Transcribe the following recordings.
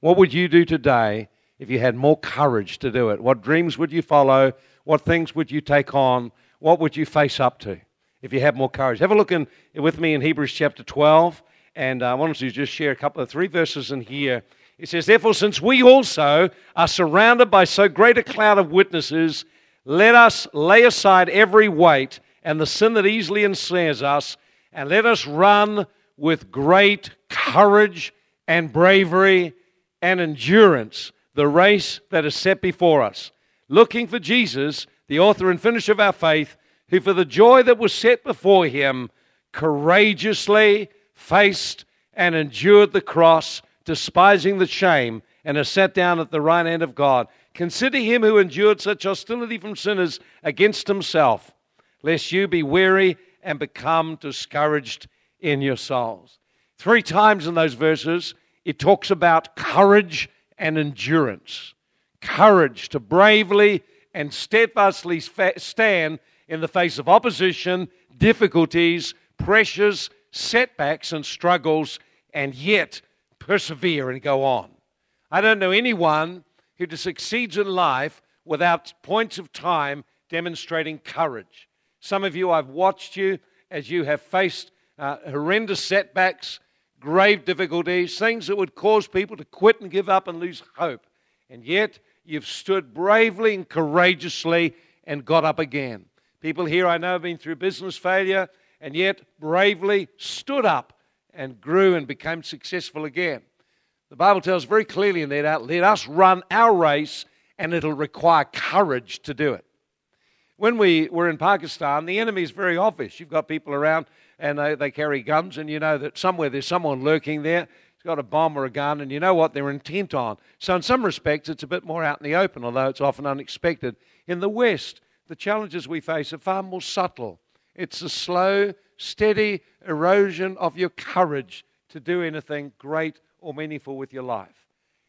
What would you do today if you had more courage to do it? What dreams would you follow? What things would you take on? What would you face up to if you had more courage? Have a look in, with me in Hebrews chapter 12, and uh, I wanted to just share a couple of three verses in here. It says, Therefore, since we also are surrounded by so great a cloud of witnesses, let us lay aside every weight and the sin that easily ensnares us, and let us run with great courage and bravery and endurance the race that is set before us, looking for Jesus, the author and finisher of our faith, who for the joy that was set before him courageously faced and endured the cross, despising the shame, and has sat down at the right hand of God. Consider him who endured such hostility from sinners against himself, lest you be weary and become discouraged in your souls. Three times in those verses, it talks about courage and endurance. Courage to bravely and steadfastly stand in the face of opposition, difficulties, pressures, setbacks, and struggles, and yet persevere and go on. I don't know anyone who succeeds in life without points of time demonstrating courage. Some of you, I've watched you as you have faced uh, horrendous setbacks, grave difficulties, things that would cause people to quit and give up and lose hope. And yet, you've stood bravely and courageously and got up again. People here I know have been through business failure and yet bravely stood up and grew and became successful again. The Bible tells very clearly in that, let us run our race and it'll require courage to do it. When we were in Pakistan, the enemy is very obvious. You've got people around and they, they carry guns, and you know that somewhere there's someone lurking there. Got a bomb or a gun, and you know what they're intent on. So, in some respects, it's a bit more out in the open, although it's often unexpected. In the West, the challenges we face are far more subtle. It's a slow, steady erosion of your courage to do anything great or meaningful with your life.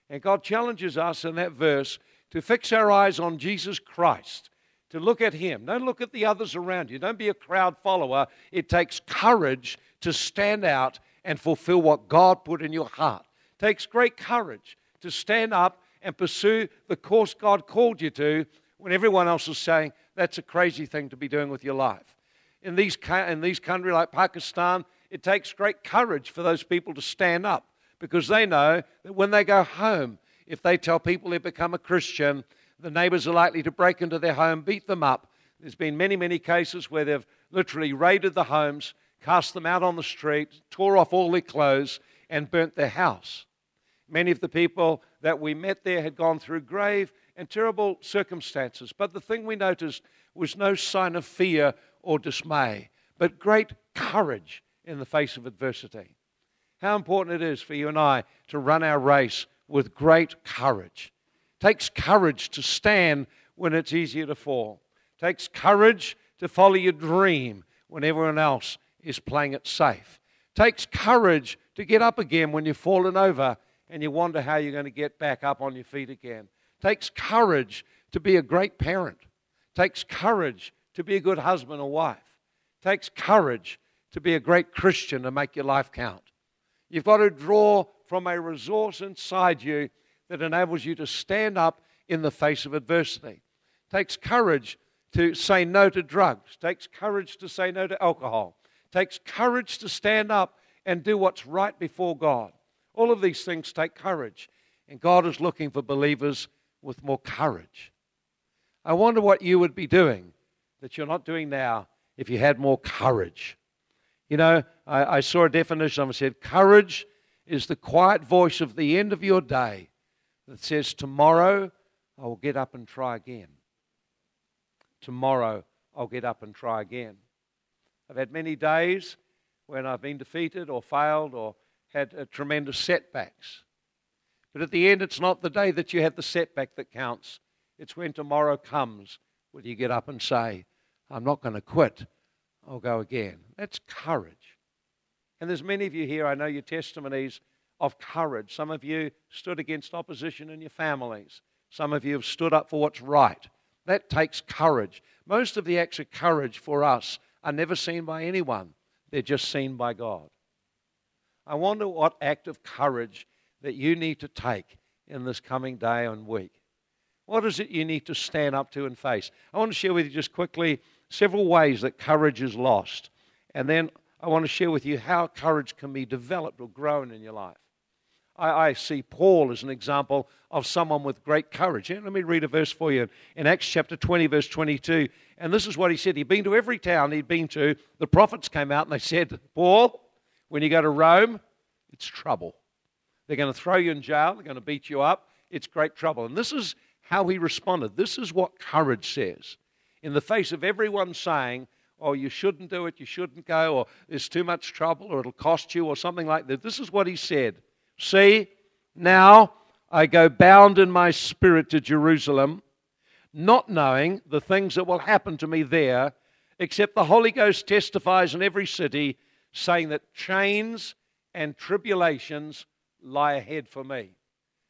And God challenges us in that verse to fix our eyes on Jesus Christ to look at Him. Don't look at the others around you. Don't be a crowd follower. It takes courage to stand out and fulfill what God put in your heart. It takes great courage to stand up and pursue the course God called you to when everyone else is saying that's a crazy thing to be doing with your life. In these, in these countries like Pakistan, it takes great courage for those people to stand up because they know that when they go home, if they tell people they become a Christian, the neighbors are likely to break into their home, beat them up. There's been many, many cases where they've literally raided the homes, cast them out on the street, tore off all their clothes, and burnt their house. Many of the people that we met there had gone through grave and terrible circumstances. But the thing we noticed was no sign of fear or dismay, but great courage in the face of adversity. How important it is for you and I to run our race with great courage takes courage to stand when it's easier to fall. Takes courage to follow your dream when everyone else is playing it safe. Takes courage to get up again when you've fallen over and you wonder how you're going to get back up on your feet again. Takes courage to be a great parent. Takes courage to be a good husband or wife. Takes courage to be a great Christian to make your life count. You've got to draw from a resource inside you that enables you to stand up in the face of adversity. It takes courage to say no to drugs. It takes courage to say no to alcohol. It takes courage to stand up and do what's right before God. All of these things take courage. And God is looking for believers with more courage. I wonder what you would be doing that you're not doing now if you had more courage. You know, I, I saw a definition of it said, courage is the quiet voice of the end of your day that says, Tomorrow I will get up and try again. Tomorrow I'll get up and try again. I've had many days when I've been defeated or failed or had uh, tremendous setbacks. But at the end, it's not the day that you had the setback that counts. It's when tomorrow comes will you get up and say, I'm not going to quit. I'll go again. That's courage. And there's many of you here, I know your testimonies of courage. Some of you stood against opposition in your families. Some of you have stood up for what's right. That takes courage. Most of the acts of courage for us are never seen by anyone, they're just seen by God. I wonder what act of courage that you need to take in this coming day and week? What is it you need to stand up to and face? I want to share with you just quickly several ways that courage is lost. And then I want to share with you how courage can be developed or grown in your life. I, I see Paul as an example of someone with great courage. let me read a verse for you in Acts chapter 20, verse 22. And this is what he said. He'd been to every town he'd been to. The prophets came out and they said, Paul, when you go to Rome, it's trouble. They're going to throw you in jail, they're going to beat you up. It's great trouble. And this is how he responded. This is what courage says. In the face of everyone saying, oh, you shouldn't do it, you shouldn't go, or there's too much trouble, or it'll cost you, or something like that. This is what he said See, now I go bound in my spirit to Jerusalem, not knowing the things that will happen to me there, except the Holy Ghost testifies in every city, saying that chains and tribulations lie ahead for me.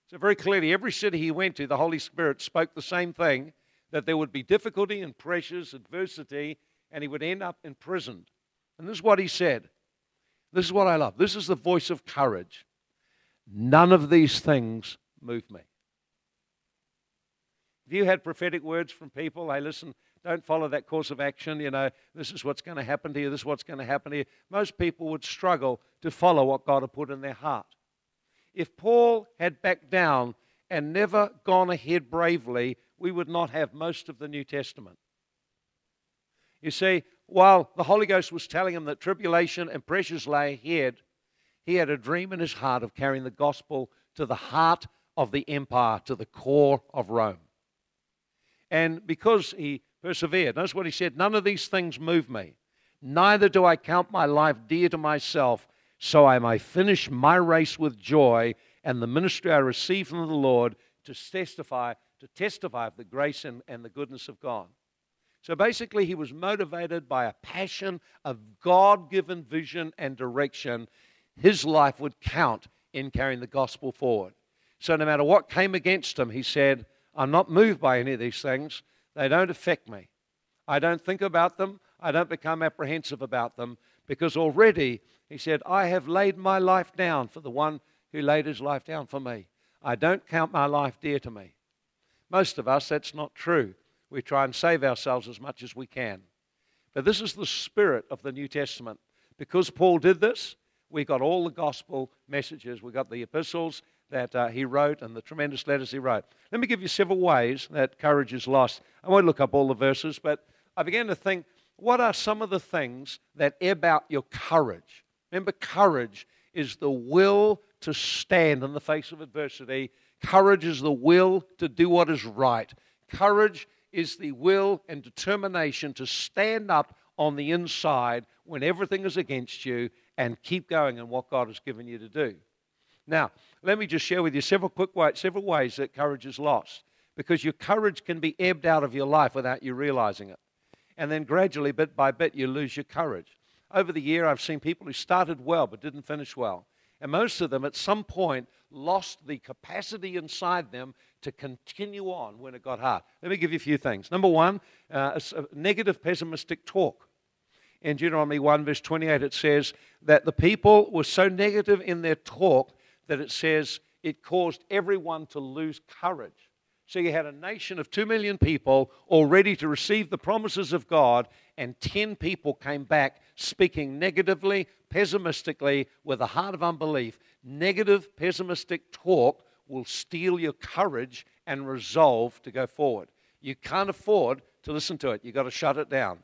So, very clearly, every city he went to, the Holy Spirit spoke the same thing that there would be difficulty and pressures, adversity, and he would end up imprisoned. And this is what he said. This is what I love. This is the voice of courage. None of these things move me. Have you had prophetic words from people? Hey, listen, don't follow that course of action. You know, this is what's going to happen to you, this is what's going to happen to you. Most people would struggle to follow what God had put in their heart. If Paul had backed down and never gone ahead bravely, we would not have most of the New Testament. You see, while the Holy Ghost was telling him that tribulation and pressures lay ahead, he had a dream in his heart of carrying the gospel to the heart of the empire, to the core of Rome. And because he persevered, notice what he said none of these things move me. Neither do I count my life dear to myself, so I may finish my race with joy and the ministry I receive from the Lord to testify, to testify of the grace and, and the goodness of God. So basically, he was motivated by a passion of God given vision and direction his life would count in carrying the gospel forward. So no matter what came against him, he said, I'm not moved by any of these things. They don't affect me. I don't think about them. I don't become apprehensive about them because already, he said, I have laid my life down for the one who laid his life down for me. I don't count my life dear to me. Most of us, that's not true. We try and save ourselves as much as we can. But this is the spirit of the New Testament. Because Paul did this, we got all the gospel messages. We got the epistles that uh, he wrote and the tremendous letters he wrote. Let me give you several ways that courage is lost. I won't look up all the verses, but I began to think what are some of the things that ebb out your courage? Remember, courage is the will to stand in the face of adversity. Courage is the will to do what is right. Courage is the will and determination to stand up on the inside when everything is against you and keep going in what God has given you to do. Now, let me just share with you several quick ways, several ways that courage is lost. Because your courage can be ebbed out of your life without you realizing it. And then gradually, bit by bit, you lose your courage. Over the year, I've seen people who started well but didn't finish well. And most of them, at some point, lost the capacity inside them to continue on when it got hard. Let me give you a few things. Number one, uh, negative, pessimistic talk in Deuteronomy 1, verse 28, it says that the people were so negative in their talk that it says it caused everyone to lose courage. So you had a nation of 2 million people all ready to receive the promises of God, and 10 people came back speaking negatively, pessimistically, with a heart of unbelief. Negative, pessimistic talk will steal your courage and resolve to go forward. You can't afford to listen to it, you've got to shut it down.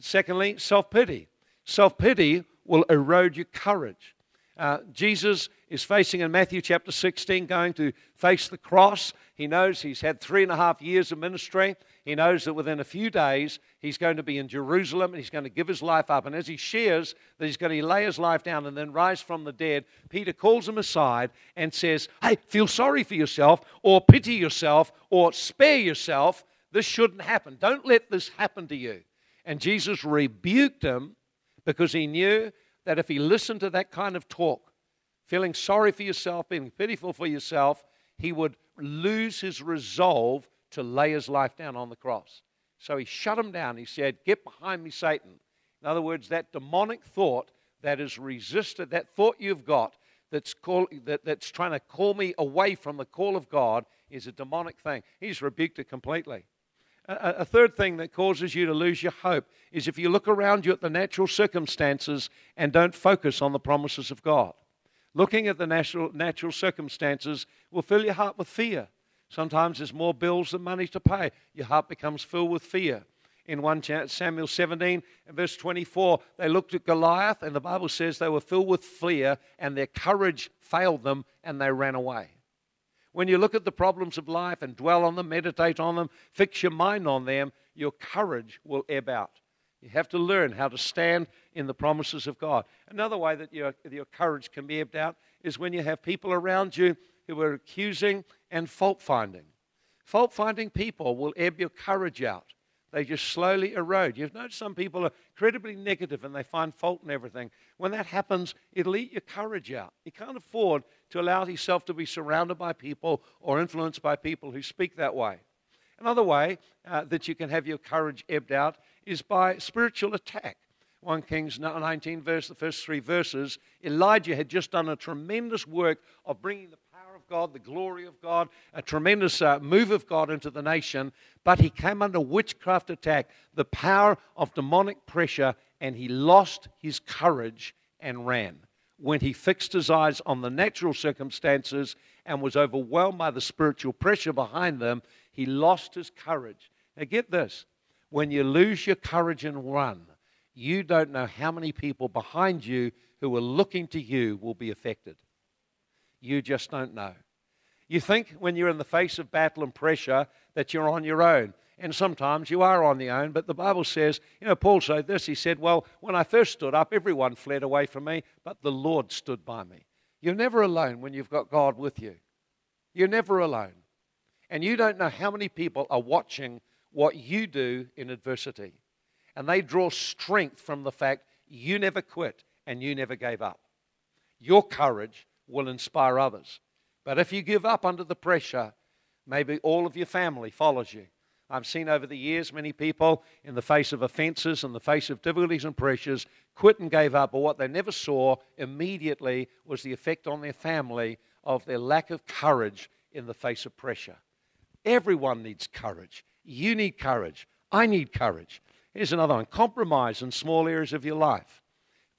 Secondly, self pity. Self pity will erode your courage. Uh, Jesus is facing in Matthew chapter 16, going to face the cross. He knows he's had three and a half years of ministry. He knows that within a few days he's going to be in Jerusalem and he's going to give his life up. And as he shares that he's going to lay his life down and then rise from the dead, Peter calls him aside and says, Hey, feel sorry for yourself, or pity yourself, or spare yourself. This shouldn't happen. Don't let this happen to you. And Jesus rebuked him because he knew that if he listened to that kind of talk, feeling sorry for yourself, being pitiful for yourself, he would lose his resolve to lay his life down on the cross. So he shut him down. He said, Get behind me, Satan. In other words, that demonic thought that is resisted, that thought you've got that's, call, that, that's trying to call me away from the call of God is a demonic thing. He's rebuked it completely. A, third thing that causes you to lose your hope is if you look around you at the natural circumstances and don't focus on the promises of God. Looking at the natural, natural circumstances will fill your heart with fear. Sometimes there's more bills than money to pay. Your heart becomes filled with fear. In 1 Samuel 17 and verse 24, they looked at Goliath, and the Bible says they were filled with fear, and their courage failed them, and they ran away. When you look at the problems of life and dwell on them, meditate on them, fix your mind on them, your courage will ebb out. You have to learn how to stand in the promises of God. Another way that your, your courage can be ebbed out is when you have people around you who are accusing and fault finding. Fault finding people will ebb your courage out. They just slowly erode. You've noticed some people are incredibly negative and they find fault in everything. When that happens, it'll eat your courage out. You can't afford to allow yourself to be surrounded by people or influenced by people who speak that way. Another way uh, that you can have your courage ebbed out is by spiritual attack. 1 Kings 19, verse, the first three verses, Elijah had just done a tremendous work of bringing the God, the glory of God, a tremendous uh, move of God into the nation, but he came under witchcraft attack, the power of demonic pressure, and he lost his courage and ran. When he fixed his eyes on the natural circumstances and was overwhelmed by the spiritual pressure behind them, he lost his courage. Now, get this when you lose your courage and run, you don't know how many people behind you who are looking to you will be affected. You just don't know. You think when you're in the face of battle and pressure that you're on your own. And sometimes you are on your own, but the Bible says, you know, Paul said this. He said, Well, when I first stood up, everyone fled away from me, but the Lord stood by me. You're never alone when you've got God with you. You're never alone. And you don't know how many people are watching what you do in adversity. And they draw strength from the fact you never quit and you never gave up. Your courage will inspire others. But if you give up under the pressure, maybe all of your family follows you. I've seen over the years many people, in the face of offenses, in the face of difficulties and pressures, quit and gave up. But what they never saw immediately was the effect on their family of their lack of courage in the face of pressure. Everyone needs courage. You need courage. I need courage. Here's another one compromise in small areas of your life,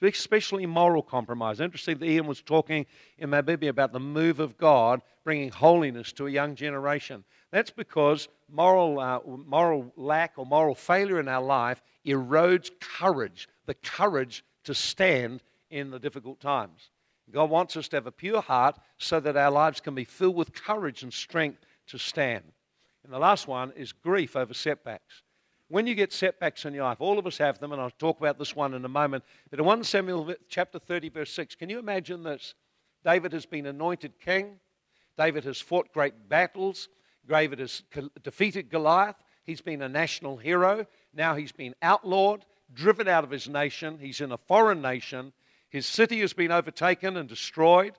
especially moral compromise. Interesting that Ian was talking in Namibia about the move of God bringing holiness to a young generation. That's because moral, uh, moral lack or moral failure in our life erodes courage, the courage to stand in the difficult times. God wants us to have a pure heart so that our lives can be filled with courage and strength to stand. And the last one is grief over setbacks. When you get setbacks in your life, all of us have them, and I'll talk about this one in a moment. But in 1 Samuel chapter 30, verse 6, can you imagine this? David has been anointed king. David has fought great battles. David has defeated Goliath. He's been a national hero. Now he's been outlawed, driven out of his nation. He's in a foreign nation. His city has been overtaken and destroyed.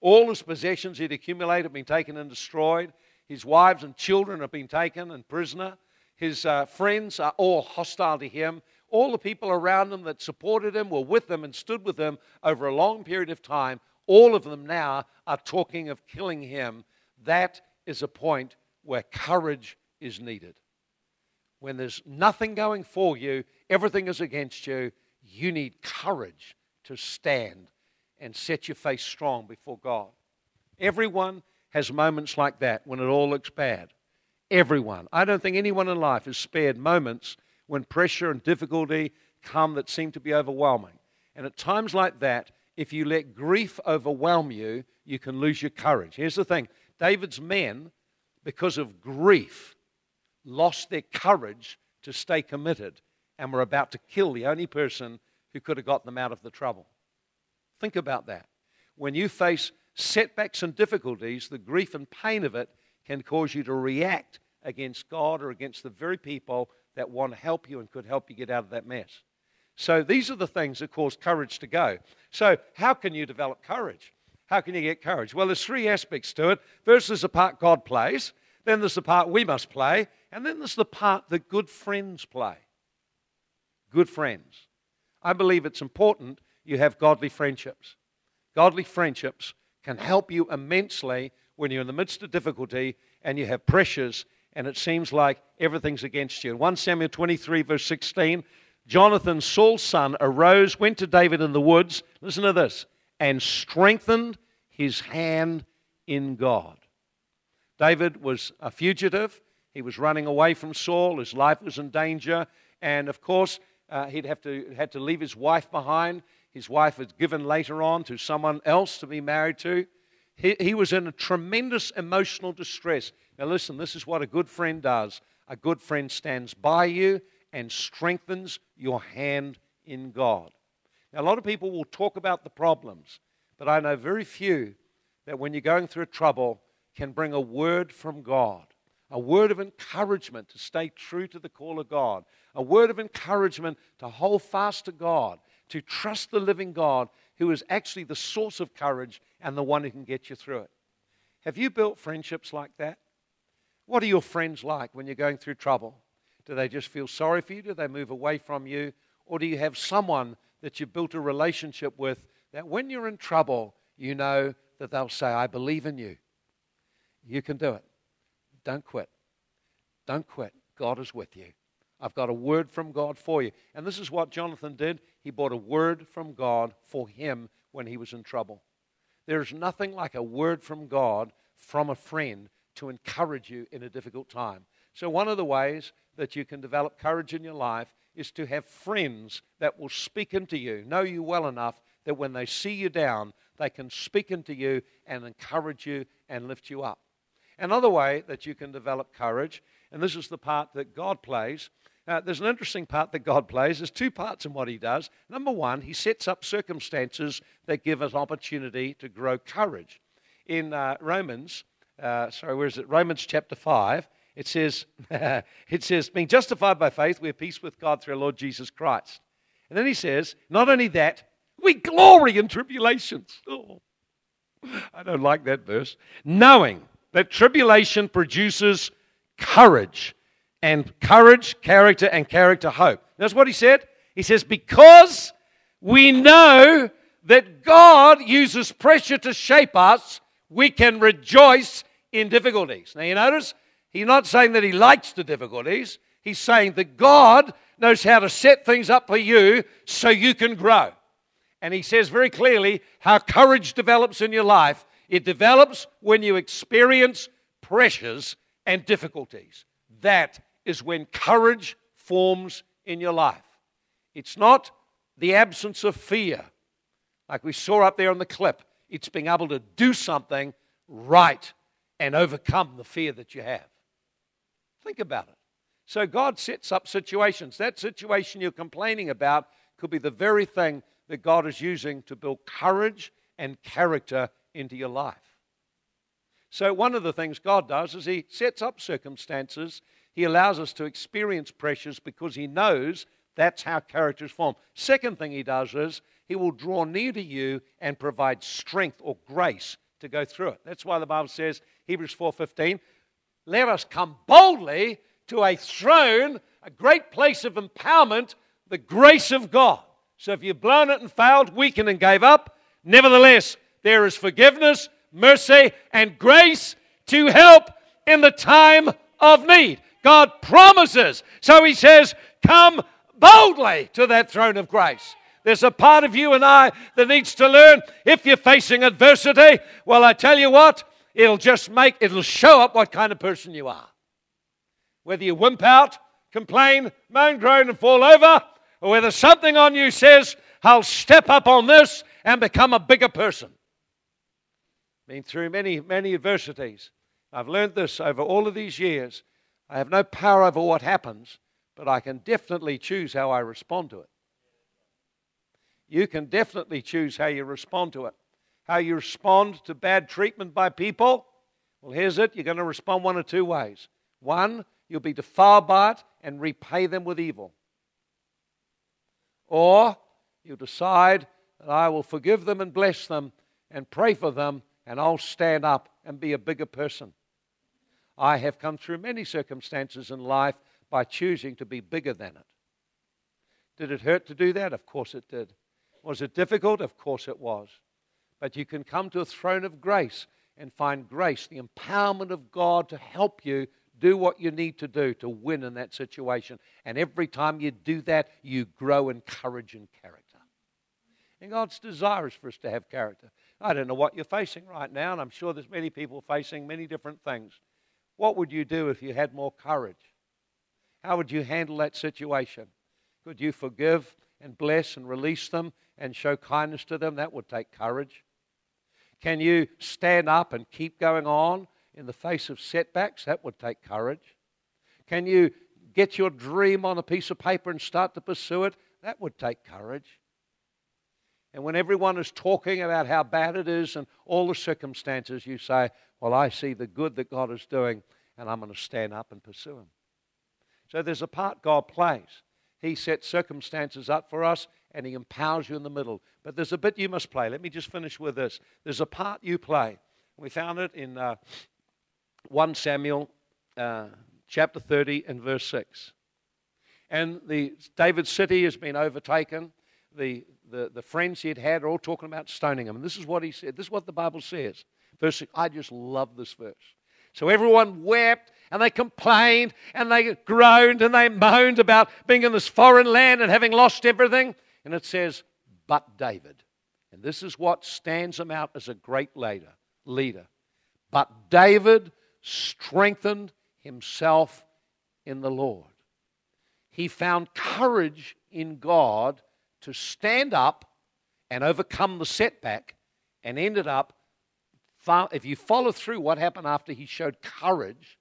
All his possessions he'd accumulated have been taken and destroyed. His wives and children have been taken and prisoner. His uh, friends are all hostile to him. All the people around him that supported him were with him and stood with him over a long period of time. All of them now are talking of killing him. That is a point where courage is needed. When there's nothing going for you, everything is against you, you need courage to stand and set your face strong before God. Everyone has moments like that when it all looks bad. Everyone. I don't think anyone in life is spared moments when pressure and difficulty come that seem to be overwhelming. And at times like that, if you let grief overwhelm you, you can lose your courage. Here's the thing David's men, because of grief, lost their courage to stay committed and were about to kill the only person who could have got them out of the trouble. Think about that. When you face setbacks and difficulties, the grief and pain of it can cause you to react against God or against the very people that want to help you and could help you get out of that mess. So these are the things that cause courage to go. So, how can you develop courage? How can you get courage? Well, there's three aspects to it. First, there's the part God plays, then there's the part we must play, and then there's the part that good friends play. Good friends. I believe it's important you have godly friendships. godly friendships can help you immensely when you're in the midst of difficulty and you have pressures and it seems like everything's against you. In 1 Samuel 23, verse 16, Jonathan, Saul's son, arose, went to David in the woods, listen to this, and strengthened his hand in God. David was a fugitive. He was running away from Saul. His life was in danger. And of course, uh, he'd have to, had to leave his wife behind. His wife was given later on to someone else to be married to. He, he was in a tremendous emotional distress. Now, listen, this is what a good friend does. A good friend stands by you and strengthens your hand in God. Now, a lot of people will talk about the problems, but I know very few that when you're going through trouble can bring a word from God, a word of encouragement to stay true to the call of God, a word of encouragement to hold fast to God, to trust the living God who is actually the source of courage and the one who can get you through it. Have you built friendships like that? What are your friends like when you're going through trouble? Do they just feel sorry for you? Do they move away from you? Or do you have someone that you've built a relationship with that when you're in trouble, you know that they'll say, I believe in you. You can do it. Don't quit. Don't quit. God is with you. I've got a word from God for you. And this is what Jonathan did. He brought a word from God for him when he was in trouble. There's nothing like a word from God from a friend to encourage you in a difficult time. So, one of the ways that you can develop courage in your life is to have friends that will speak into you, know you well enough that when they see you down, they can speak into you and encourage you and lift you up. Another way that you can develop courage, and this is the part that God plays, uh, there's an interesting part that God plays. There's two parts in what He does. Number one, He sets up circumstances that give us opportunity to grow courage. In uh, Romans, uh, sorry, where is it? Romans chapter 5, it says, it says, being justified by faith, we have peace with God through our Lord Jesus Christ. And then he says, not only that, we glory in tribulations. Oh, I don't like that verse. Knowing that tribulation produces courage, and courage, character, and character, hope. That's what he said. He says, because we know that God uses pressure to shape us, we can rejoice in difficulties. Now, you notice, he's not saying that he likes the difficulties. He's saying that God knows how to set things up for you so you can grow. And he says very clearly how courage develops in your life. It develops when you experience pressures and difficulties. That is when courage forms in your life. It's not the absence of fear, like we saw up there on the clip. It's being able to do something right and overcome the fear that you have. Think about it. So God sets up situations. That situation you're complaining about could be the very thing that God is using to build courage and character into your life. So, one of the things God does is He sets up circumstances. He allows us to experience pressures because He knows that's how characters form. Second thing He does is He will draw near to you and provide strength or grace to go through it. That's why the Bible says, Hebrews 4:15, let us come boldly to a throne, a great place of empowerment, the grace of God. So if you've blown it and failed, weakened and gave up, nevertheless, there is forgiveness, mercy, and grace to help in the time of need. God promises. So he says, Come boldly to that throne of grace. There's a part of you and I that needs to learn if you're facing adversity. Well, I tell you what, it'll just make, it'll show up what kind of person you are. Whether you wimp out, complain, moan, groan, and fall over, or whether something on you says, I'll step up on this and become a bigger person. Been through many, many adversities. I've learned this over all of these years. I have no power over what happens, but I can definitely choose how I respond to it. You can definitely choose how you respond to it. How you respond to bad treatment by people? Well, here's it. You're going to respond one of two ways. One, you'll be defiled by it and repay them with evil. Or you decide that I will forgive them and bless them and pray for them, and I'll stand up and be a bigger person. I have come through many circumstances in life by choosing to be bigger than it. Did it hurt to do that? Of course it did. Was it difficult? Of course it was. But you can come to a throne of grace and find grace, the empowerment of God to help you do what you need to do to win in that situation. And every time you do that, you grow in courage and character. And God's desire is for us to have character. I don't know what you're facing right now, and I'm sure there's many people facing many different things. What would you do if you had more courage? How would you handle that situation? Could you forgive and bless and release them and show kindness to them? That would take courage. Can you stand up and keep going on in the face of setbacks? That would take courage. Can you get your dream on a piece of paper and start to pursue it? That would take courage. And when everyone is talking about how bad it is and all the circumstances, you say, Well, I see the good that God is doing, and I'm going to stand up and pursue Him. So there's a part God plays. He sets circumstances up for us, and He empowers you in the middle. But there's a bit you must play. Let me just finish with this. There's a part you play. We found it in uh, 1 Samuel uh, chapter 30 and verse 6. And the David's city has been overtaken. The, the, the friends he had had are all talking about stoning him. And this is what he said. This is what the Bible says. Verse 6. I just love this verse. So everyone wept and they complained and they groaned and they moaned about being in this foreign land and having lost everything. And it says, but David. And this is what stands him out as a great leader. leader. But David strengthened himself in the Lord. He found courage in God to stand up and overcome the setback and ended up, if you follow through what happened after he showed courage,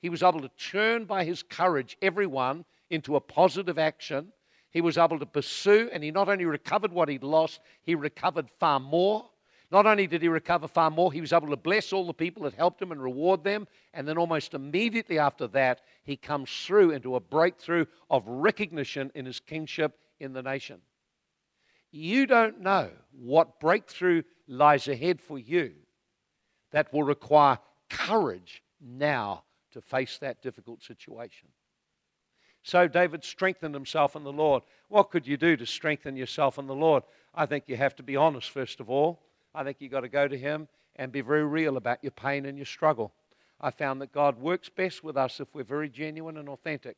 he was able to turn by his courage everyone into a positive action. He was able to pursue, and he not only recovered what he'd lost, he recovered far more. Not only did he recover far more, he was able to bless all the people that helped him and reward them. And then almost immediately after that, he comes through into a breakthrough of recognition in his kingship in the nation. You don't know what breakthrough lies ahead for you that will require courage now to face that difficult situation. So David strengthened himself in the Lord. What could you do to strengthen yourself in the Lord? I think you have to be honest, first of all. I think you've got to go to Him and be very real about your pain and your struggle. I found that God works best with us if we're very genuine and authentic.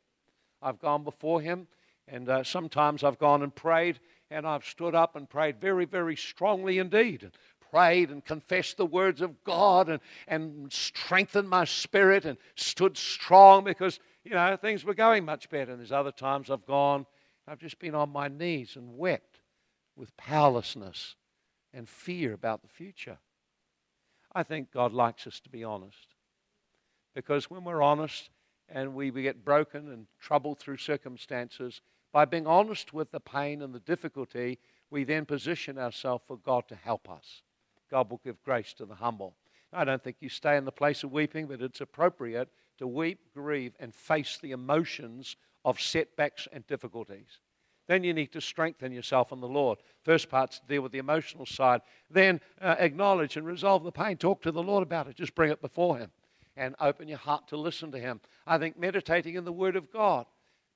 I've gone before Him, and uh, sometimes I've gone and prayed, and I've stood up and prayed very, very strongly indeed. And prayed and confessed the words of God and, and strengthened my spirit and stood strong because, you know, things were going much better. And there's other times I've gone, I've just been on my knees and wept with powerlessness and fear about the future. I think God likes us to be honest. Because when we're honest and we, we get broken and troubled through circumstances, by being honest with the pain and the difficulty, we then position ourselves for God to help us. God will give grace to the humble. I don't think you stay in the place of weeping, but it's appropriate to weep, grieve, and face the emotions of setbacks and difficulties. Then you need to strengthen yourself in the Lord. First part's to deal with the emotional side. Then uh, acknowledge and resolve the pain. Talk to the Lord about it. Just bring it before Him and open your heart to listen to Him. I think meditating in the Word of God,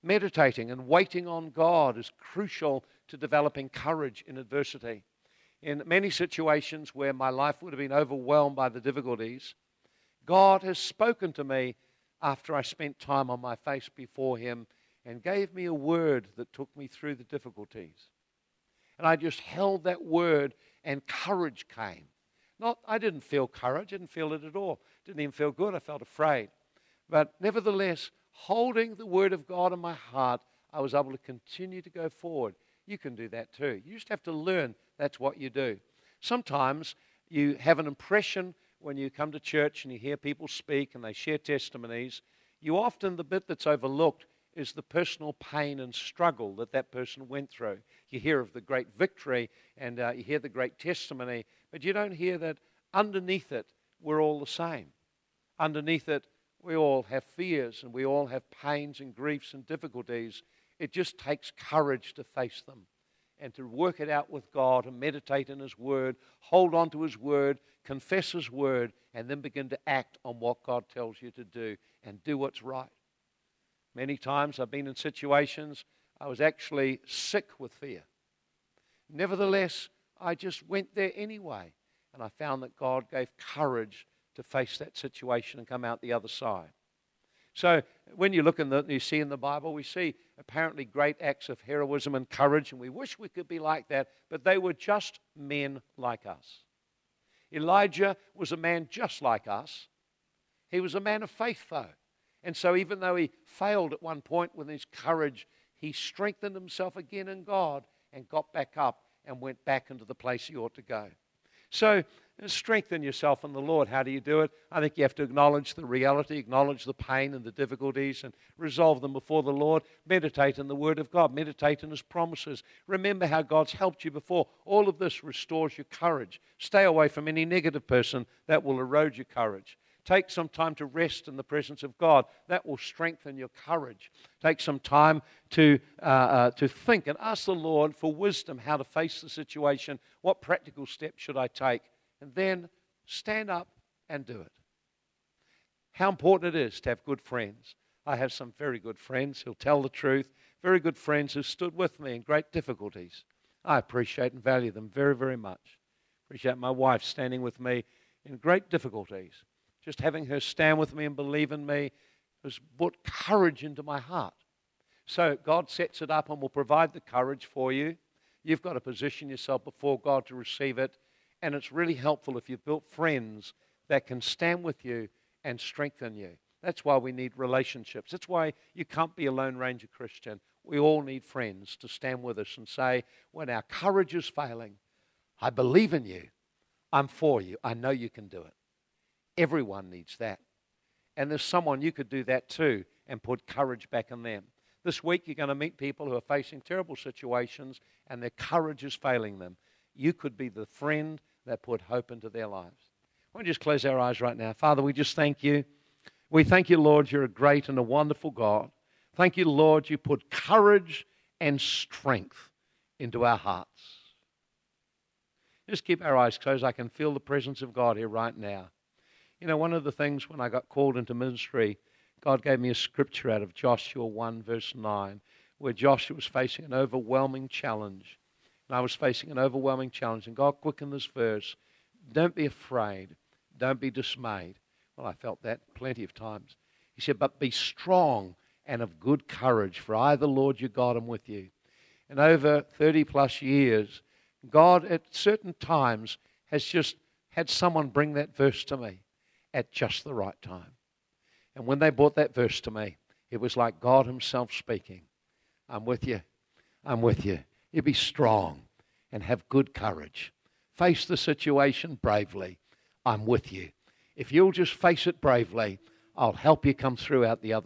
meditating and waiting on God is crucial to developing courage in adversity. In many situations where my life would have been overwhelmed by the difficulties, God has spoken to me after I spent time on my face before Him and gave me a word that took me through the difficulties. And I just held that word, and courage came. Not, I didn't feel courage, I didn't feel it at all. Didn't even feel good, I felt afraid. But nevertheless, holding the word of God in my heart, I was able to continue to go forward. You can do that too. You just have to learn that's what you do. Sometimes you have an impression when you come to church and you hear people speak and they share testimonies. You often, the bit that's overlooked is the personal pain and struggle that that person went through. You hear of the great victory and uh, you hear the great testimony, but you don't hear that underneath it, we're all the same. Underneath it, we all have fears and we all have pains and griefs and difficulties. It just takes courage to face them and to work it out with God and meditate in His Word, hold on to His Word, confess His Word, and then begin to act on what God tells you to do and do what's right. Many times I've been in situations I was actually sick with fear. Nevertheless, I just went there anyway. And I found that God gave courage to face that situation and come out the other side. So when you look in the, you see in the Bible, we see apparently great acts of heroism and courage, and we wish we could be like that, but they were just men like us. Elijah was a man just like us. He was a man of faith, though. And so, even though he failed at one point with his courage, he strengthened himself again in God and got back up and went back into the place he ought to go. So, strengthen yourself in the Lord. How do you do it? I think you have to acknowledge the reality, acknowledge the pain and the difficulties, and resolve them before the Lord. Meditate in the Word of God, meditate in His promises. Remember how God's helped you before. All of this restores your courage. Stay away from any negative person that will erode your courage. Take some time to rest in the presence of God. That will strengthen your courage. Take some time to, uh, uh, to think and ask the Lord for wisdom how to face the situation. What practical steps should I take? And then stand up and do it. How important it is to have good friends. I have some very good friends who'll tell the truth, very good friends who stood with me in great difficulties. I appreciate and value them very, very much. Appreciate my wife standing with me in great difficulties just having her stand with me and believe in me has brought courage into my heart. So God sets it up and will provide the courage for you. You've got to position yourself before God to receive it. And it's really helpful if you've built friends that can stand with you and strengthen you. That's why we need relationships. That's why you can't be a Lone Ranger Christian. We all need friends to stand with us and say, when our courage is failing, I believe in you. I'm for you. I know you can do it. Everyone needs that. And there's someone you could do that too and put courage back in them. This week, you're going to meet people who are facing terrible situations and their courage is failing them. You could be the friend that put hope into their lives. I want to just close our eyes right now. Father, we just thank you. We thank you, Lord, you're a great and a wonderful God. Thank you, Lord, you put courage and strength into our hearts. Just keep our eyes closed. I can feel the presence of God here right now. You know, one of the things when I got called into ministry, God gave me a scripture out of Joshua 1, verse 9, where Joshua was facing an overwhelming challenge. And I was facing an overwhelming challenge. And God quickened this verse Don't be afraid, don't be dismayed. Well, I felt that plenty of times. He said, But be strong and of good courage, for I, the Lord your God, am with you. And over 30 plus years, God at certain times has just had someone bring that verse to me at just the right time. And when they brought that verse to me, it was like God Himself speaking. I'm with you. I'm with you. You be strong and have good courage. Face the situation bravely. I'm with you. If you'll just face it bravely, I'll help you come through out the other